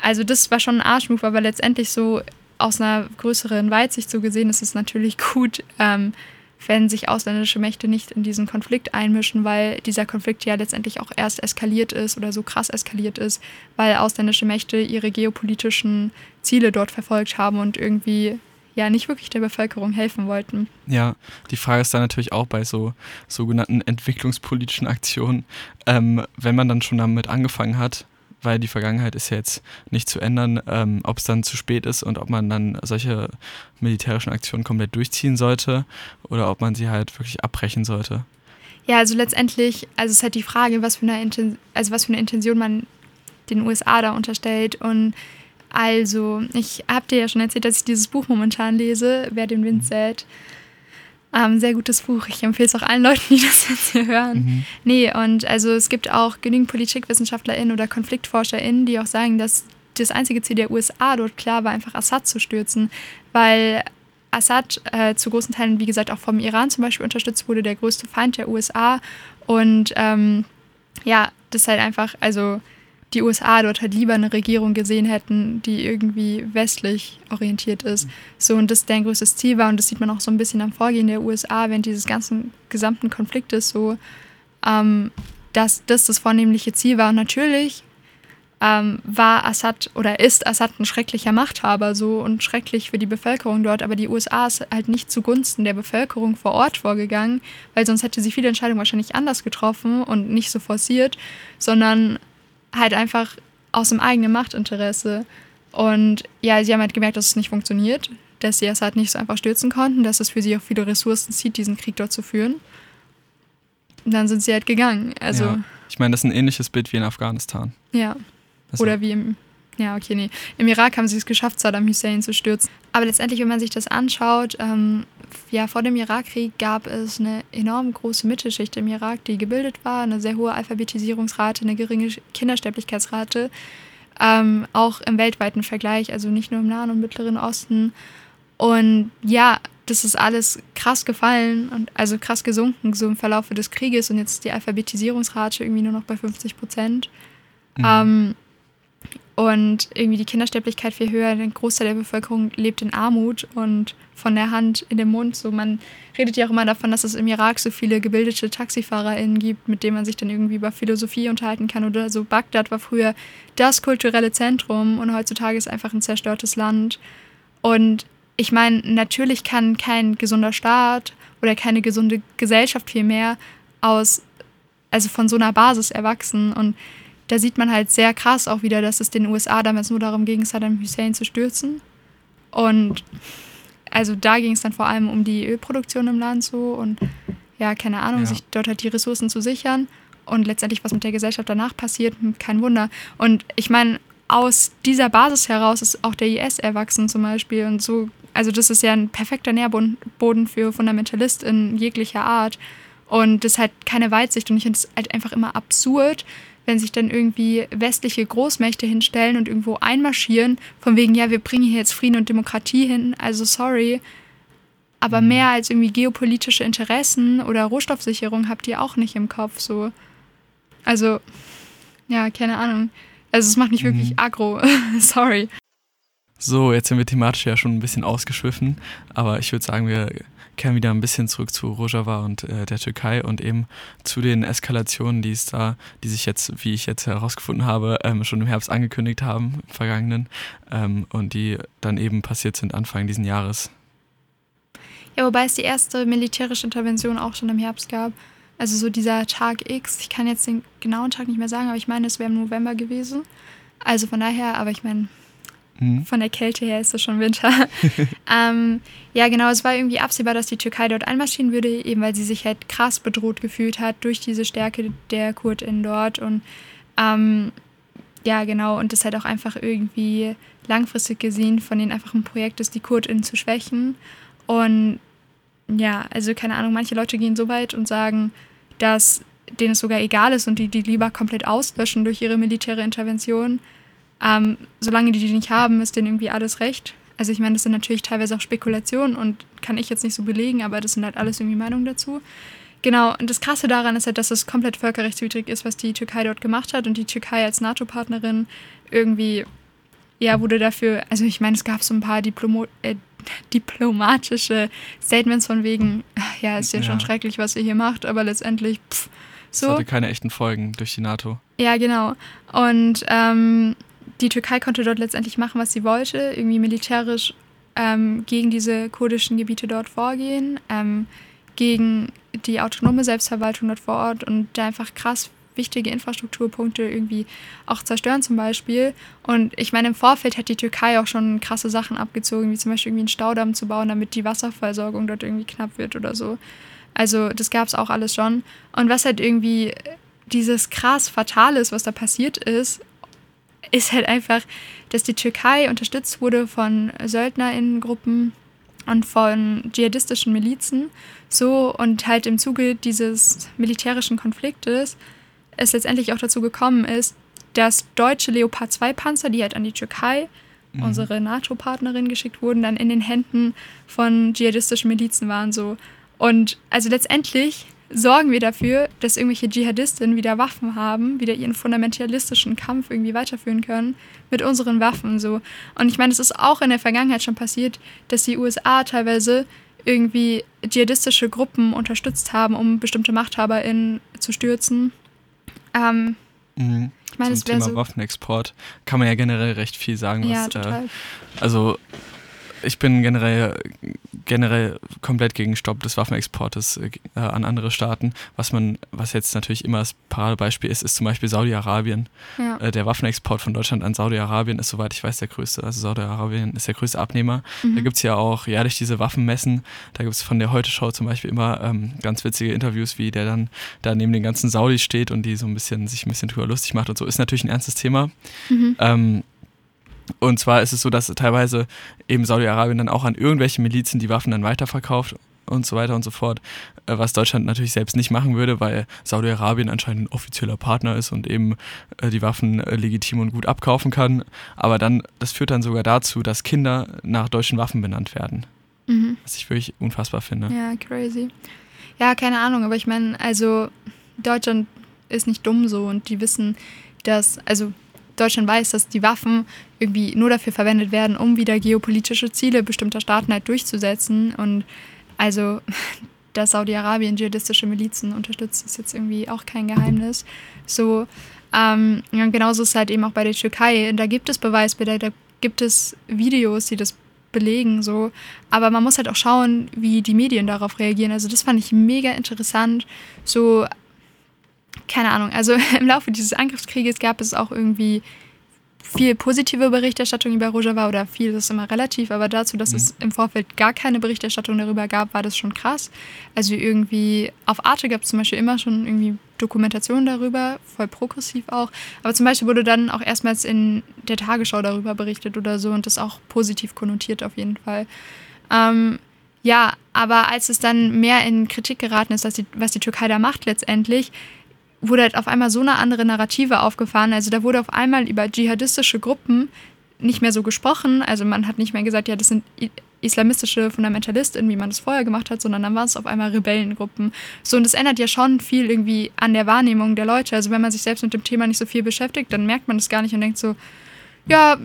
also das war schon ein Arschmove, aber letztendlich so aus einer größeren Weitsicht so gesehen ist es natürlich gut, ähm, wenn sich ausländische Mächte nicht in diesen Konflikt einmischen, weil dieser Konflikt ja letztendlich auch erst eskaliert ist oder so krass eskaliert ist, weil ausländische Mächte ihre geopolitischen Ziele dort verfolgt haben und irgendwie ja nicht wirklich der Bevölkerung helfen wollten. Ja, die Frage ist dann natürlich auch bei so sogenannten entwicklungspolitischen Aktionen, ähm, wenn man dann schon damit angefangen hat, weil die Vergangenheit ist ja jetzt nicht zu ändern, ähm, ob es dann zu spät ist und ob man dann solche militärischen Aktionen komplett durchziehen sollte oder ob man sie halt wirklich abbrechen sollte. Ja, also letztendlich, also es ist halt die Frage, was für eine, Inten also was für eine Intention man den USA da unterstellt und also, ich habe dir ja schon erzählt, dass ich dieses Buch momentan lese, Wer den Wind sät. Ähm, sehr gutes Buch. Ich empfehle es auch allen Leuten, die [laughs] das jetzt hier hören. Mhm. Nee, und also es gibt auch genügend PolitikwissenschaftlerInnen oder KonfliktforscherInnen, die auch sagen, dass das einzige Ziel der USA dort klar war, einfach Assad zu stürzen, weil Assad äh, zu großen Teilen, wie gesagt, auch vom Iran zum Beispiel unterstützt wurde, der größte Feind der USA. Und ähm, ja, das ist halt einfach, also die USA dort halt lieber eine Regierung gesehen hätten, die irgendwie westlich orientiert ist. So und das deren größtes Ziel war und das sieht man auch so ein bisschen am Vorgehen der USA während dieses ganzen gesamten Konfliktes so, ähm, dass das das vornehmliche Ziel war. Und natürlich ähm, war Assad oder ist Assad ein schrecklicher Machthaber so und schrecklich für die Bevölkerung dort, aber die USA ist halt nicht zugunsten der Bevölkerung vor Ort vorgegangen, weil sonst hätte sie viele Entscheidungen wahrscheinlich anders getroffen und nicht so forciert, sondern halt einfach aus dem eigenen Machtinteresse. Und ja, sie haben halt gemerkt, dass es nicht funktioniert, dass sie es halt nicht so einfach stürzen konnten, dass es für sie auch viele Ressourcen zieht, diesen Krieg dort zu führen. Und dann sind sie halt gegangen. Also, ja. Ich meine, das ist ein ähnliches Bild wie in Afghanistan. Ja. Also. Oder wie im ja, okay, nee. Im Irak haben sie es geschafft, Saddam Hussein zu stürzen. Aber letztendlich, wenn man sich das anschaut, ähm, ja, vor dem Irakkrieg gab es eine enorm große Mittelschicht im Irak, die gebildet war, eine sehr hohe Alphabetisierungsrate, eine geringe Kindersterblichkeitsrate, ähm, auch im weltweiten Vergleich, also nicht nur im Nahen und Mittleren Osten. Und ja, das ist alles krass gefallen und also krass gesunken, so im Verlauf des Krieges und jetzt ist die Alphabetisierungsrate irgendwie nur noch bei 50 Prozent. Mhm. Ähm, und irgendwie die Kindersterblichkeit viel höher. Ein Großteil der Bevölkerung lebt in Armut und von der Hand in den Mund. So, man redet ja auch immer davon, dass es im Irak so viele gebildete TaxifahrerInnen gibt, mit denen man sich dann irgendwie über Philosophie unterhalten kann. Oder so Bagdad war früher das kulturelle Zentrum und heutzutage ist einfach ein zerstörtes Land. Und ich meine, natürlich kann kein gesunder Staat oder keine gesunde Gesellschaft vielmehr aus, also von so einer Basis erwachsen. Und da sieht man halt sehr krass auch wieder, dass es den USA damals nur darum ging, Saddam Hussein zu stürzen. Und also da ging es dann vor allem um die Ölproduktion im Land so und ja, keine Ahnung, ja. sich dort halt die Ressourcen zu sichern. Und letztendlich, was mit der Gesellschaft danach passiert, kein Wunder. Und ich meine, aus dieser Basis heraus ist auch der IS erwachsen zum Beispiel. Und so, also das ist ja ein perfekter Nährboden für Fundamentalist in jeglicher Art. Und das ist halt keine Weitsicht. Und ich finde es halt einfach immer absurd, wenn sich dann irgendwie westliche Großmächte hinstellen und irgendwo einmarschieren, von wegen, ja, wir bringen hier jetzt Frieden und Demokratie hin, also sorry. Aber mhm. mehr als irgendwie geopolitische Interessen oder Rohstoffsicherung habt ihr auch nicht im Kopf, so. Also, ja, keine Ahnung. Also, es macht mich mhm. wirklich aggro. [laughs] sorry. So, jetzt sind wir thematisch ja schon ein bisschen ausgeschwiffen, aber ich würde sagen, wir kehren wieder ein bisschen zurück zu Rojava und äh, der Türkei und eben zu den Eskalationen, die es da, die sich jetzt, wie ich jetzt herausgefunden habe, ähm, schon im Herbst angekündigt haben, im vergangenen, ähm, und die dann eben passiert sind Anfang diesen Jahres. Ja, wobei es die erste militärische Intervention auch schon im Herbst gab. Also so dieser Tag X, ich kann jetzt den genauen Tag nicht mehr sagen, aber ich meine, es wäre im November gewesen. Also von daher, aber ich meine, Mhm. Von der Kälte her ist es schon Winter. [laughs] ähm, ja, genau, es war irgendwie absehbar, dass die Türkei dort einmarschieren würde, eben weil sie sich halt krass bedroht gefühlt hat durch diese Stärke der KurdInnen dort. Und ähm, ja, genau, und das halt auch einfach irgendwie langfristig gesehen von denen einfach ein Projekt ist, die KurdInnen zu schwächen. Und ja, also keine Ahnung, manche Leute gehen so weit und sagen, dass denen es sogar egal ist und die die lieber komplett auslöschen durch ihre militäre Intervention ähm, solange die die nicht haben, ist denen irgendwie alles recht. Also ich meine, das sind natürlich teilweise auch Spekulationen und kann ich jetzt nicht so belegen, aber das sind halt alles irgendwie Meinungen dazu. Genau, und das Krasse daran ist halt, dass es komplett völkerrechtswidrig ist, was die Türkei dort gemacht hat und die Türkei als NATO-Partnerin irgendwie, ja, wurde dafür, also ich meine, es gab so ein paar Diplomo äh, diplomatische Statements von wegen, [laughs] ja, ist ja, ja, schon schrecklich, was ihr hier macht, aber letztendlich, pff, so. Es hatte keine echten Folgen durch die NATO. Ja, genau. Und ähm, die Türkei konnte dort letztendlich machen, was sie wollte, irgendwie militärisch ähm, gegen diese kurdischen Gebiete dort vorgehen, ähm, gegen die autonome Selbstverwaltung dort vor Ort und da einfach krass wichtige Infrastrukturpunkte irgendwie auch zerstören zum Beispiel. Und ich meine, im Vorfeld hat die Türkei auch schon krasse Sachen abgezogen, wie zum Beispiel irgendwie einen Staudamm zu bauen, damit die Wasserversorgung dort irgendwie knapp wird oder so. Also das gab es auch alles schon. Und was halt irgendwie dieses krass Fatales, was da passiert ist, ist halt einfach, dass die Türkei unterstützt wurde von SöldnerInnengruppen und von dschihadistischen Milizen. So und halt im Zuge dieses militärischen Konfliktes es letztendlich auch dazu gekommen ist, dass deutsche Leopard 2 Panzer, die halt an die Türkei, mhm. unsere NATO-Partnerin, geschickt wurden, dann in den Händen von dschihadistischen Milizen waren. So. Und also letztendlich sorgen wir dafür, dass irgendwelche Dschihadistinnen wieder Waffen haben, wieder ihren fundamentalistischen Kampf irgendwie weiterführen können mit unseren Waffen so. Und ich meine, es ist auch in der Vergangenheit schon passiert, dass die USA teilweise irgendwie dschihadistische Gruppen unterstützt haben, um bestimmte MachthaberInnen zu stürzen. Ähm, mhm. Ich meine, Zum Thema so Waffenexport kann man ja generell recht viel sagen. Was, ja, total. Äh, also ich bin generell generell komplett gegen Stopp des Waffenexportes äh, an andere Staaten. Was man, was jetzt natürlich immer das Paradebeispiel ist, ist zum Beispiel Saudi-Arabien. Ja. Äh, der Waffenexport von Deutschland an Saudi-Arabien ist, soweit ich weiß, der größte. Also Saudi-Arabien ist der größte Abnehmer. Mhm. Da gibt es ja auch jährlich diese Waffenmessen. Da gibt es von der Heute-Show zum Beispiel immer ähm, ganz witzige Interviews, wie der dann da neben den ganzen Saudis steht und die so ein bisschen sich ein bisschen drüber lustig macht und so. Ist natürlich ein ernstes Thema. Mhm. Ähm, und zwar ist es so, dass teilweise eben Saudi-Arabien dann auch an irgendwelche Milizen die Waffen dann weiterverkauft und so weiter und so fort, äh, was Deutschland natürlich selbst nicht machen würde, weil Saudi-Arabien anscheinend ein offizieller Partner ist und eben äh, die Waffen äh, legitim und gut abkaufen kann. Aber dann, das führt dann sogar dazu, dass Kinder nach deutschen Waffen benannt werden. Mhm. was ich wirklich unfassbar finde. Ja, crazy. Ja, keine Ahnung, aber ich meine, also Deutschland ist nicht dumm so und die wissen, dass, also Deutschland weiß, dass die Waffen irgendwie nur dafür verwendet werden, um wieder geopolitische Ziele bestimmter Staaten halt durchzusetzen. Und also, [laughs] dass Saudi-Arabien dschihadistische Milizen unterstützt, ist jetzt irgendwie auch kein Geheimnis. So, ähm, genauso ist es halt eben auch bei der Türkei. Da gibt es Beweisbilder, da gibt es Videos, die das belegen, so. Aber man muss halt auch schauen, wie die Medien darauf reagieren. Also, das fand ich mega interessant. So, keine Ahnung, also [laughs] im Laufe dieses Angriffskrieges gab es auch irgendwie viel positive Berichterstattung über Rojava oder viel das ist immer relativ, aber dazu, dass mhm. es im Vorfeld gar keine Berichterstattung darüber gab, war das schon krass. Also irgendwie auf Arte gab es zum Beispiel immer schon irgendwie Dokumentationen darüber, voll progressiv auch. Aber zum Beispiel wurde dann auch erstmals in der Tagesschau darüber berichtet oder so und das auch positiv konnotiert auf jeden Fall. Ähm, ja, aber als es dann mehr in Kritik geraten ist, die, was die Türkei da macht letztendlich, wurde halt auf einmal so eine andere Narrative aufgefahren. Also da wurde auf einmal über dschihadistische Gruppen nicht mehr so gesprochen. Also man hat nicht mehr gesagt, ja, das sind islamistische Fundamentalistinnen, wie man das vorher gemacht hat, sondern dann waren es auf einmal Rebellengruppen. So, und das ändert ja schon viel irgendwie an der Wahrnehmung der Leute. Also wenn man sich selbst mit dem Thema nicht so viel beschäftigt, dann merkt man das gar nicht und denkt so, ja,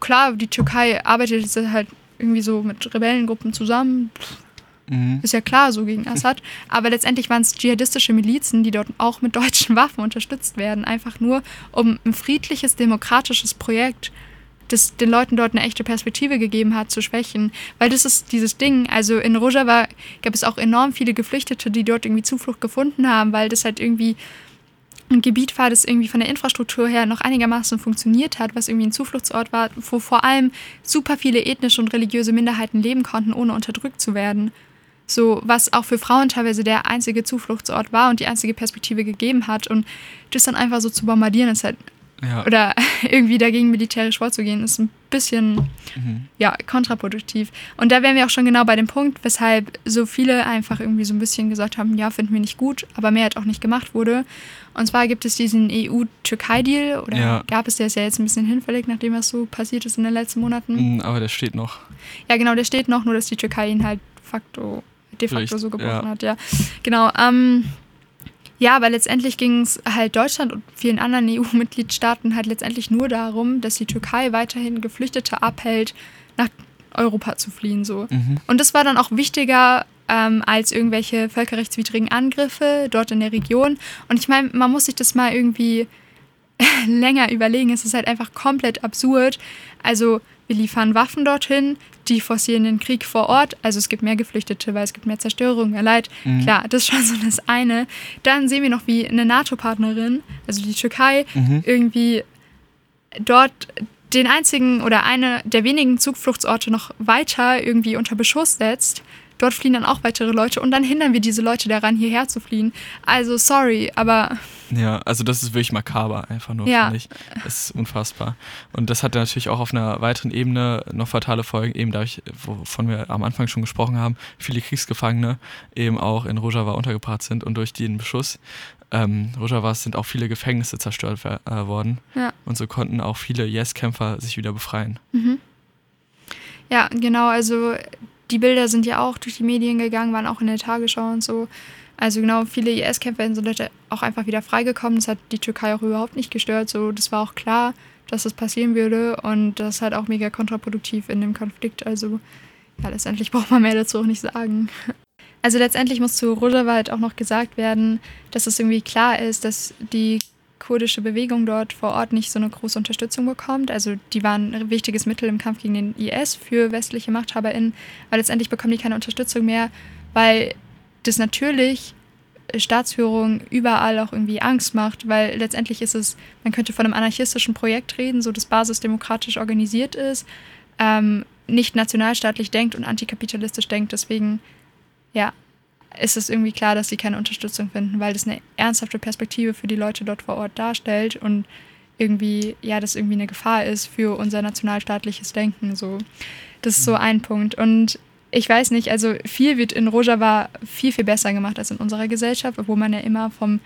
klar, die Türkei arbeitet jetzt halt irgendwie so mit Rebellengruppen zusammen. Mhm. Ist ja klar, so gegen Assad. [laughs] Aber letztendlich waren es dschihadistische Milizen, die dort auch mit deutschen [laughs] Waffen unterstützt werden. Einfach nur, um ein friedliches, demokratisches Projekt, das den Leuten dort eine echte Perspektive gegeben hat, zu schwächen. Weil das ist dieses Ding. Also in Rojava gab es auch enorm viele Geflüchtete, die dort irgendwie Zuflucht gefunden haben, weil das halt irgendwie ein Gebiet war, das irgendwie von der Infrastruktur her noch einigermaßen funktioniert hat, was irgendwie ein Zufluchtsort war, wo vor allem super viele ethnische und religiöse Minderheiten leben konnten, ohne unterdrückt zu werden. So, was auch für Frauen teilweise der einzige Zufluchtsort war und die einzige Perspektive gegeben hat. Und das dann einfach so zu bombardieren, ist halt. Ja. Oder [laughs] irgendwie dagegen militärisch vorzugehen, ist ein bisschen mhm. ja, kontraproduktiv. Und da wären wir auch schon genau bei dem Punkt, weshalb so viele einfach irgendwie so ein bisschen gesagt haben, ja, finden wir nicht gut, aber mehr halt auch nicht gemacht wurde. Und zwar gibt es diesen EU-Türkei-Deal, oder ja. gab es, der ist ja jetzt ein bisschen hinfällig, nachdem was so passiert ist in den letzten Monaten. Mhm, aber der steht noch. Ja, genau, der steht noch, nur dass die Türkei ihn halt facto de facto Richtig, so gebrochen ja. hat, ja. Genau. Ähm, ja, aber letztendlich ging es halt Deutschland und vielen anderen EU-Mitgliedstaaten halt letztendlich nur darum, dass die Türkei weiterhin Geflüchtete abhält, nach Europa zu fliehen. So. Mhm. Und das war dann auch wichtiger ähm, als irgendwelche völkerrechtswidrigen Angriffe dort in der Region. Und ich meine, man muss sich das mal irgendwie [laughs] länger überlegen. Es ist halt einfach komplett absurd. Also wir liefern Waffen dorthin, die forcieren den Krieg vor Ort. Also es gibt mehr Geflüchtete, weil es gibt mehr Zerstörung, mehr Leid. Mhm. Klar, das ist schon so das eine. Dann sehen wir noch, wie eine NATO-Partnerin, also die Türkei, mhm. irgendwie dort den einzigen oder eine der wenigen Zugfluchtsorte noch weiter irgendwie unter Beschuss setzt. Dort fliehen dann auch weitere Leute und dann hindern wir diese Leute daran, hierher zu fliehen. Also sorry, aber. Ja, also das ist wirklich makaber, einfach nur, ja. finde ich. Das ist unfassbar. Und das hat natürlich auch auf einer weiteren Ebene noch fatale Folgen, eben dadurch, wovon wir am Anfang schon gesprochen haben, viele Kriegsgefangene eben auch in Rojava untergebracht sind und durch den Beschuss ähm, Rojava sind auch viele Gefängnisse zerstört äh, worden. Ja. Und so konnten auch viele Yes-Kämpfer sich wieder befreien. Mhm. Ja, genau. Also die Bilder sind ja auch durch die Medien gegangen, waren auch in der Tagesschau und so. Also genau, viele IS-Kämpfer sind auch einfach wieder freigekommen. Das hat die Türkei auch überhaupt nicht gestört. So, das war auch klar, dass das passieren würde. Und das ist halt auch mega kontraproduktiv in dem Konflikt. Also ja, letztendlich [laughs] braucht man mehr dazu auch nicht sagen. Also letztendlich muss zu Rojava halt auch noch gesagt werden, dass es irgendwie klar ist, dass die kurdische Bewegung dort vor Ort nicht so eine große Unterstützung bekommt. Also die waren ein wichtiges Mittel im Kampf gegen den IS für westliche MachthaberInnen, aber letztendlich bekommen die keine Unterstützung mehr, weil das natürlich Staatsführung überall auch irgendwie Angst macht, weil letztendlich ist es, man könnte von einem anarchistischen Projekt reden, so das basisdemokratisch organisiert ist, ähm, nicht nationalstaatlich denkt und antikapitalistisch denkt. Deswegen, ja, ist es irgendwie klar, dass sie keine Unterstützung finden, weil das eine ernsthafte Perspektive für die Leute dort vor Ort darstellt und irgendwie, ja, das irgendwie eine Gefahr ist für unser nationalstaatliches Denken. So. Das ist so ein Punkt. Und ich weiß nicht, also viel wird in Rojava viel, viel besser gemacht als in unserer Gesellschaft, obwohl man ja immer vom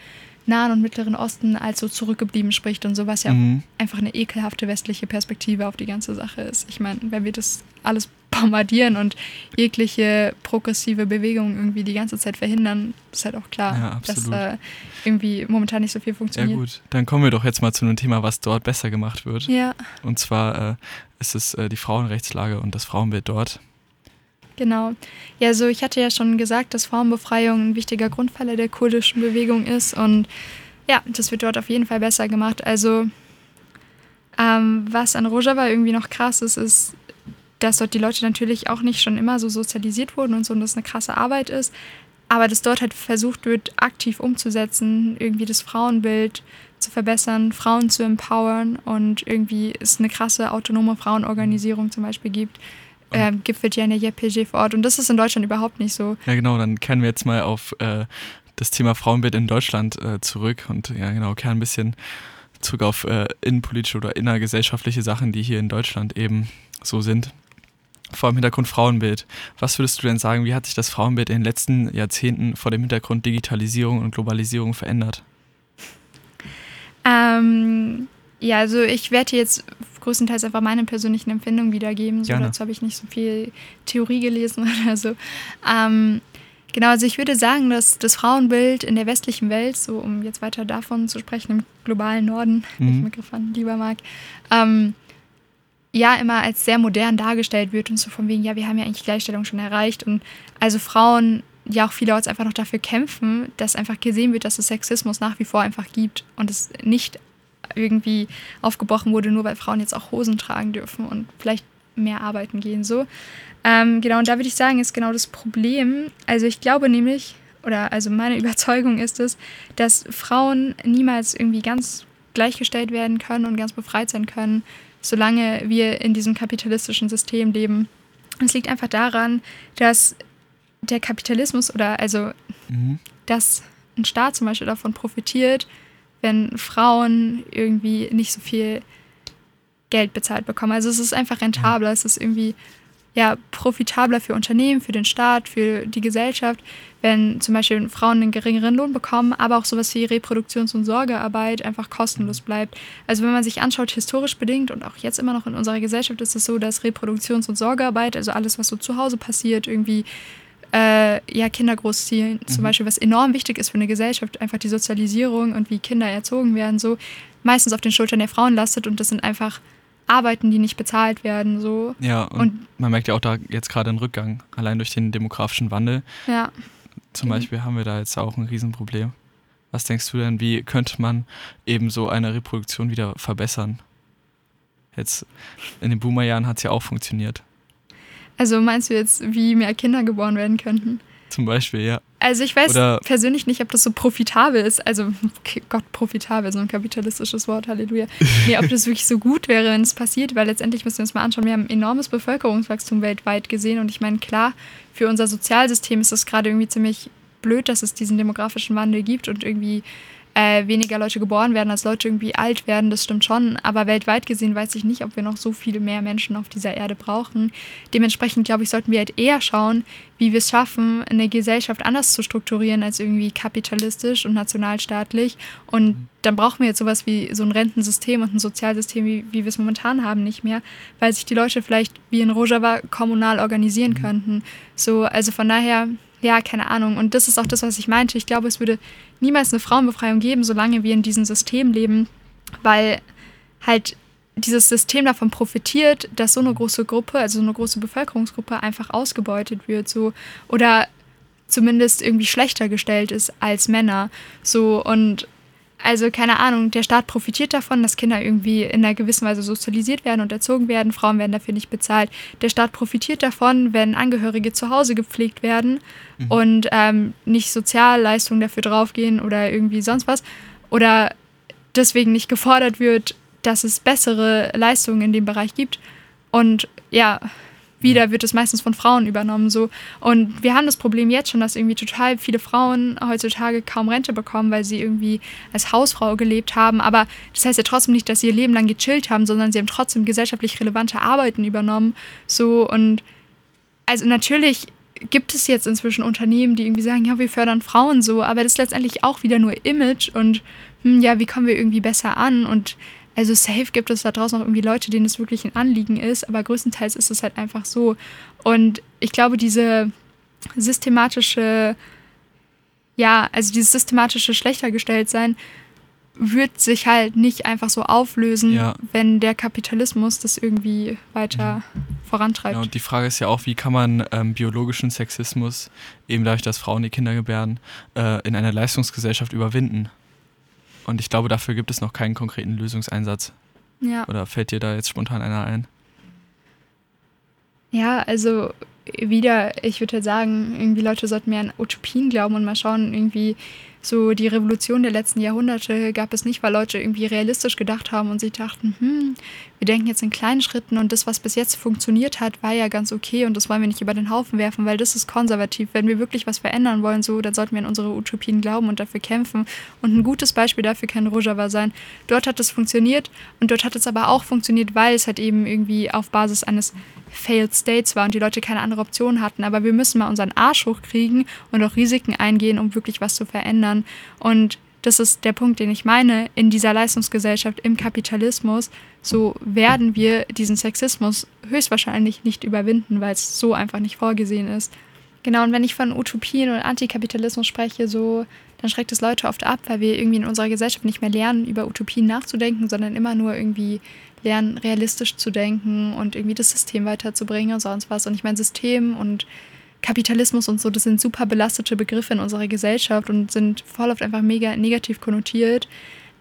Nahen und Mittleren Osten als so zurückgeblieben spricht und sowas ja mhm. einfach eine ekelhafte westliche Perspektive auf die ganze Sache ist. Ich meine, wenn wir das alles bombardieren und jegliche progressive Bewegung irgendwie die ganze Zeit verhindern, ist halt auch klar, ja, dass äh, irgendwie momentan nicht so viel funktioniert. Ja gut, dann kommen wir doch jetzt mal zu einem Thema, was dort besser gemacht wird. Ja. Und zwar äh, ist es äh, die Frauenrechtslage und das Frauenbild dort. Genau. Ja, so ich hatte ja schon gesagt, dass Frauenbefreiung ein wichtiger Grundpfeiler der kurdischen Bewegung ist und ja, das wird dort auf jeden Fall besser gemacht. Also ähm, was an Rojava irgendwie noch krass ist, ist, dass dort die Leute natürlich auch nicht schon immer so sozialisiert wurden und so und das eine krasse Arbeit ist, aber dass dort halt versucht wird, aktiv umzusetzen, irgendwie das Frauenbild zu verbessern, Frauen zu empowern und irgendwie es eine krasse autonome Frauenorganisierung zum Beispiel gibt. Ähm, gipfelt ja in der JPG vor Ort und das ist in Deutschland überhaupt nicht so. Ja genau, dann kehren wir jetzt mal auf äh, das Thema Frauenbild in Deutschland äh, zurück und ja genau, kehren ein bisschen zurück auf äh, innenpolitische oder innergesellschaftliche Sachen, die hier in Deutschland eben so sind. Vor dem Hintergrund Frauenbild. Was würdest du denn sagen, wie hat sich das Frauenbild in den letzten Jahrzehnten vor dem Hintergrund Digitalisierung und Globalisierung verändert? Ähm, ja, also ich werde jetzt größtenteils einfach meine persönlichen Empfindungen wiedergeben. So, dazu habe ich nicht so viel Theorie gelesen [laughs] oder so. Ähm, Genau, also ich würde sagen, dass das Frauenbild in der westlichen Welt, so um jetzt weiter davon zu sprechen, im globalen Norden, mhm. ich Begriff an lieber mag, ähm, ja immer als sehr modern dargestellt wird und so von wegen, ja, wir haben ja eigentlich Gleichstellung schon erreicht und also Frauen ja auch vielerorts einfach noch dafür kämpfen, dass einfach gesehen wird, dass es Sexismus nach wie vor einfach gibt und es nicht irgendwie aufgebrochen wurde, nur weil Frauen jetzt auch Hosen tragen dürfen und vielleicht mehr arbeiten gehen so. Ähm, genau, und da würde ich sagen, ist genau das Problem. Also ich glaube nämlich, oder also meine [laughs] Überzeugung ist es, dass Frauen niemals irgendwie ganz gleichgestellt werden können und ganz befreit sein können, solange wir in diesem kapitalistischen System leben. Es liegt einfach daran, dass der Kapitalismus oder also mhm. dass ein Staat zum Beispiel davon profitiert, wenn Frauen irgendwie nicht so viel Geld bezahlt bekommen. Also es ist einfach rentabler, es ist irgendwie ja, profitabler für Unternehmen, für den Staat, für die Gesellschaft, wenn zum Beispiel Frauen einen geringeren Lohn bekommen, aber auch sowas wie Reproduktions- und Sorgearbeit einfach kostenlos bleibt. Also wenn man sich anschaut, historisch bedingt und auch jetzt immer noch in unserer Gesellschaft ist es so, dass Reproduktions- und Sorgearbeit, also alles, was so zu Hause passiert, irgendwie äh, ja, Kinder großziehen, mhm. zum Beispiel, was enorm wichtig ist für eine Gesellschaft, einfach die Sozialisierung und wie Kinder erzogen werden, so meistens auf den Schultern der Frauen lastet und das sind einfach Arbeiten, die nicht bezahlt werden. So. Ja, und, und man merkt ja auch da jetzt gerade einen Rückgang, allein durch den demografischen Wandel. Ja. Zum Beispiel haben wir da jetzt auch ein Riesenproblem. Was denkst du denn, wie könnte man eben so eine Reproduktion wieder verbessern? Jetzt in den Boomerjahren hat es ja auch funktioniert. Also meinst du jetzt, wie mehr Kinder geboren werden könnten? Zum Beispiel, ja. Also ich weiß Oder persönlich nicht, ob das so profitabel ist. Also okay, Gott, profitabel, so ein kapitalistisches Wort, Halleluja. Nee, ob das wirklich so gut wäre, wenn es passiert, weil letztendlich müssen wir uns mal anschauen, wir haben ein enormes Bevölkerungswachstum weltweit gesehen und ich meine, klar, für unser Sozialsystem ist es gerade irgendwie ziemlich blöd, dass es diesen demografischen Wandel gibt und irgendwie äh, weniger Leute geboren werden, als Leute irgendwie alt werden, das stimmt schon. Aber weltweit gesehen weiß ich nicht, ob wir noch so viele mehr Menschen auf dieser Erde brauchen. Dementsprechend, glaube ich, sollten wir halt eher schauen, wie wir es schaffen, eine Gesellschaft anders zu strukturieren als irgendwie kapitalistisch und nationalstaatlich. Und dann brauchen wir jetzt sowas wie so ein Rentensystem und ein Sozialsystem, wie, wie wir es momentan haben, nicht mehr, weil sich die Leute vielleicht wie in Rojava kommunal organisieren mhm. könnten. So, also von daher ja, keine Ahnung. Und das ist auch das, was ich meinte. Ich glaube, es würde niemals eine Frauenbefreiung geben, solange wir in diesem System leben, weil halt dieses System davon profitiert, dass so eine große Gruppe, also so eine große Bevölkerungsgruppe einfach ausgebeutet wird, so oder zumindest irgendwie schlechter gestellt ist als Männer, so und also keine Ahnung, der Staat profitiert davon, dass Kinder irgendwie in einer gewissen Weise sozialisiert werden und erzogen werden. Frauen werden dafür nicht bezahlt. Der Staat profitiert davon, wenn Angehörige zu Hause gepflegt werden mhm. und ähm, nicht Sozialleistungen dafür draufgehen oder irgendwie sonst was. Oder deswegen nicht gefordert wird, dass es bessere Leistungen in dem Bereich gibt. Und ja, wieder wird es meistens von Frauen übernommen. So. Und wir haben das Problem jetzt schon, dass irgendwie total viele Frauen heutzutage kaum Rente bekommen, weil sie irgendwie als Hausfrau gelebt haben. Aber das heißt ja trotzdem nicht, dass sie ihr Leben lang gechillt haben, sondern sie haben trotzdem gesellschaftlich relevante Arbeiten übernommen. So und also natürlich gibt es jetzt inzwischen Unternehmen, die irgendwie sagen, ja, wir fördern Frauen so, aber das ist letztendlich auch wieder nur Image und hm, ja, wie kommen wir irgendwie besser an und Also safe gibt es da draußen auch irgendwie Leute, denen es wirklich ein Anliegen ist, aber größtenteils ist es halt einfach so. Und ich glaube, diese systematische, ja, also dieses systematische Schlechtergestelltsein wird sich halt nicht einfach so auflösen, ja. wenn der Kapitalismus das irgendwie weiter mhm. vorantreibt. Ja, und die Frage ist ja auch, wie kann man ähm, biologischen Sexismus, eben dadurch, dass Frauen die Kinder gebären, äh, in einer Leistungsgesellschaft überwinden? Und ich glaube, dafür gibt es noch keinen konkreten Lösungseinsatz. Ja. Oder fällt dir da jetzt spontan einer ein? Ja, also wieder, ich würde sagen, irgendwie Leute sollten mehr an Utopien glauben und mal schauen, irgendwie, so die Revolution der letzten Jahrhunderte gab es nicht, weil Leute irgendwie realistisch gedacht haben und sie dachten, hm, wir denken jetzt in kleinen Schritten und das, was bis jetzt funktioniert hat, war ja ganz okay und das wollen wir nicht über den Haufen werfen, weil das ist konservativ. Wenn wir wirklich was verändern wollen, so, dann sollten wir an unsere Utopien glauben und dafür kämpfen. Und ein gutes Beispiel dafür kann Rojava sein. Dort hat es funktioniert und dort hat es aber auch funktioniert, weil es halt eben irgendwie auf Basis eines Failed States war und die Leute keine andere Option hatten. Aber wir müssen mal unseren Arsch hochkriegen und auch Risiken eingehen, um wirklich was zu verändern. Und das ist der Punkt, den ich meine, in dieser Leistungsgesellschaft, im Kapitalismus, so werden wir diesen Sexismus höchstwahrscheinlich nicht überwinden, weil es so einfach nicht vorgesehen ist. Genau, und wenn ich von Utopien und Antikapitalismus spreche, so, dann schreckt es Leute oft ab, weil wir irgendwie in unserer Gesellschaft nicht mehr lernen, über Utopien nachzudenken, sondern immer nur irgendwie lernen, realistisch zu denken und irgendwie das System weiterzubringen und sonst was. Und ich meine, System und Kapitalismus und so, das sind super belastete Begriffe in unserer Gesellschaft und sind voll oft einfach mega negativ konnotiert.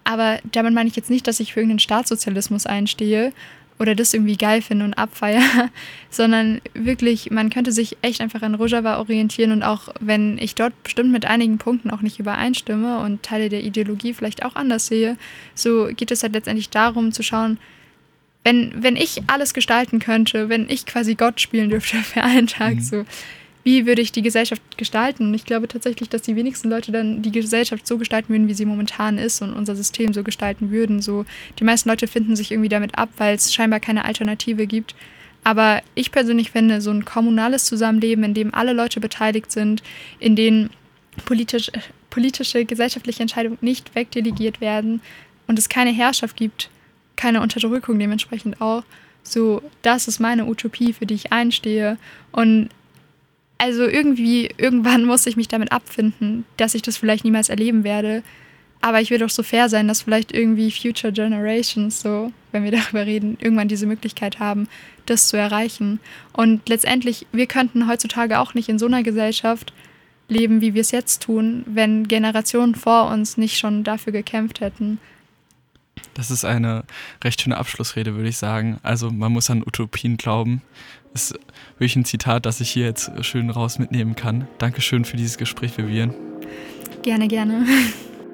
Aber damit meine ich jetzt nicht, dass ich für irgendeinen Staatssozialismus einstehe oder das irgendwie geil finde und abfeier, [laughs] sondern wirklich, man könnte sich echt einfach an Rojava orientieren und auch wenn ich dort bestimmt mit einigen Punkten auch nicht übereinstimme und Teile der Ideologie vielleicht auch anders sehe, so geht es halt letztendlich darum zu schauen, wenn, wenn ich alles gestalten könnte, wenn ich quasi Gott spielen dürfte [laughs] für einen Tag, mhm. so wie würde ich die Gesellschaft gestalten? Und ich glaube tatsächlich, dass die wenigsten Leute dann die Gesellschaft so gestalten würden, wie sie momentan ist und unser System so gestalten würden. So, die meisten Leute finden sich irgendwie damit ab, weil es scheinbar keine Alternative gibt. Aber ich persönlich finde, so ein kommunales Zusammenleben, in dem alle Leute beteiligt sind, in denen politisch, politische, gesellschaftliche Entscheidungen nicht wegdelegiert werden und es keine Herrschaft gibt, keine Unterdrückung dementsprechend auch. So, das ist meine Utopie, für die ich einstehe. Und also irgendwie, irgendwann muss ich mich damit abfinden, dass ich das vielleicht niemals erleben werde. Aber ich will doch so fair sein, dass vielleicht irgendwie Future Generations, so, wenn wir [laughs] darüber reden, irgendwann diese Möglichkeit haben, das zu erreichen. Und letztendlich, wir könnten heutzutage auch nicht in so einer Gesellschaft leben, wie wir es jetzt tun, wenn Generationen vor uns nicht schon dafür gekämpft hätten. Das ist eine recht schöne Abschlussrede, würde ich sagen. Also man muss an Utopien glauben. Ist wirklich ein Zitat, das ich hier jetzt schön raus mitnehmen kann. Dankeschön für dieses Gespräch, Vivian. Gerne, gerne.